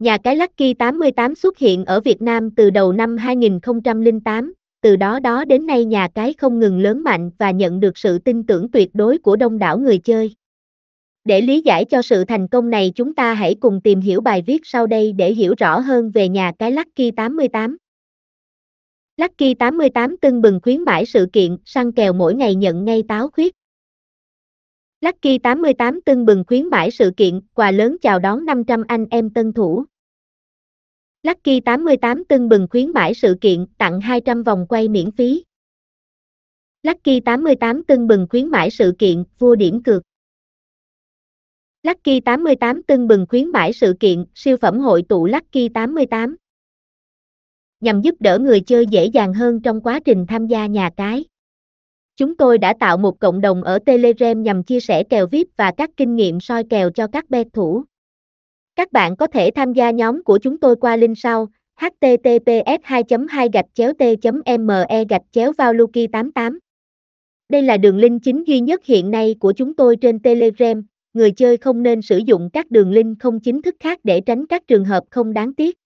Nhà cái Lucky 88 xuất hiện ở Việt Nam từ đầu năm 2008, từ đó đó đến nay nhà cái không ngừng lớn mạnh và nhận được sự tin tưởng tuyệt đối của đông đảo người chơi. Để lý giải cho sự thành công này chúng ta hãy cùng tìm hiểu bài viết sau đây để hiểu rõ hơn về nhà cái Lucky 88. Lucky 88 tưng bừng khuyến mãi sự kiện, săn kèo mỗi ngày nhận ngay táo khuyết. Lucky 88 tưng bừng khuyến mãi sự kiện, quà lớn chào đón 500 anh em tân thủ. Lucky 88 tưng bừng khuyến mãi sự kiện, tặng 200 vòng quay miễn phí. Lucky 88 tưng bừng khuyến mãi sự kiện, vua điểm cược. Lucky 88 tưng bừng khuyến mãi sự kiện, siêu phẩm hội tụ Lucky 88. Nhằm giúp đỡ người chơi dễ dàng hơn trong quá trình tham gia nhà cái. Chúng tôi đã tạo một cộng đồng ở Telegram nhằm chia sẻ kèo VIP và các kinh nghiệm soi kèo cho các bet thủ. Các bạn có thể tham gia nhóm của chúng tôi qua link sau https 2 2 gạch chéo t me gạch chéo valuki 88 Đây là đường link chính duy nhất hiện nay của chúng tôi trên Telegram, người chơi không nên sử dụng các đường link không chính thức khác để tránh các trường hợp không đáng tiếc.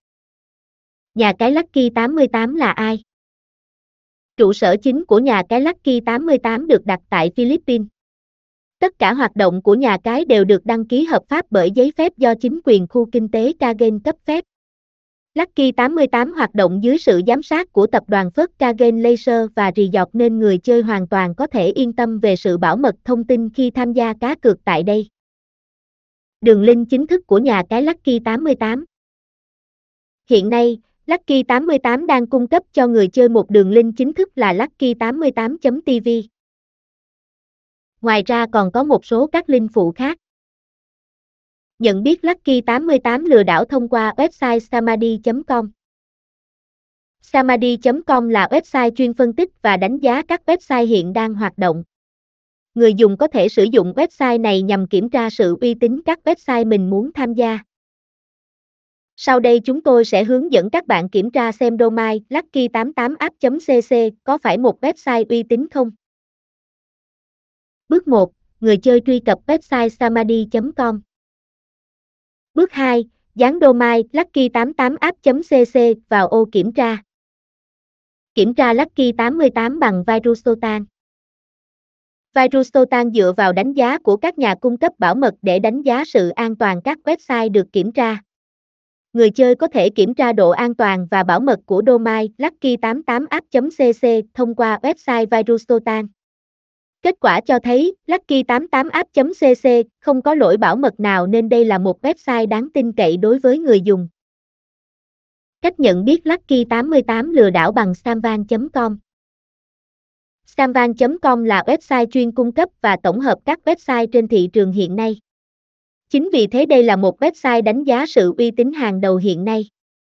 Nhà cái Lucky 88 là ai? Trụ sở chính của nhà cái Lucky 88 được đặt tại Philippines. Tất cả hoạt động của nhà cái đều được đăng ký hợp pháp bởi giấy phép do chính quyền khu kinh tế Kagen cấp phép. Lucky 88 hoạt động dưới sự giám sát của tập đoàn Phớt Kagen Laser và Resort nên người chơi hoàn toàn có thể yên tâm về sự bảo mật thông tin khi tham gia cá cược tại đây. Đường link chính thức của nhà cái Lucky 88 Hiện nay, Lucky 88 đang cung cấp cho người chơi một đường link chính thức là lucky88.tv. Ngoài ra còn có một số các link phụ khác. Nhận biết Lucky 88 lừa đảo thông qua website samadhi.com. Samadhi.com là website chuyên phân tích và đánh giá các website hiện đang hoạt động. Người dùng có thể sử dụng website này nhằm kiểm tra sự uy tín các website mình muốn tham gia. Sau đây chúng tôi sẽ hướng dẫn các bạn kiểm tra xem domain lucky88app.cc có phải một website uy tín không. Bước 1. Người chơi truy cập website samadhi.com. Bước 2. Dán domain lucky88app.cc vào ô kiểm tra. Kiểm tra Lucky88 bằng Virusotan. Virusotan dựa vào đánh giá của các nhà cung cấp bảo mật để đánh giá sự an toàn các website được kiểm tra người chơi có thể kiểm tra độ an toàn và bảo mật của domain lucky88app.cc thông qua website Virustotan. Kết quả cho thấy lucky88app.cc không có lỗi bảo mật nào nên đây là một website đáng tin cậy đối với người dùng. Cách nhận biết Lucky88 lừa đảo bằng samvan.com Samvan.com là website chuyên cung cấp và tổng hợp các website trên thị trường hiện nay. Chính vì thế đây là một website đánh giá sự uy tín hàng đầu hiện nay.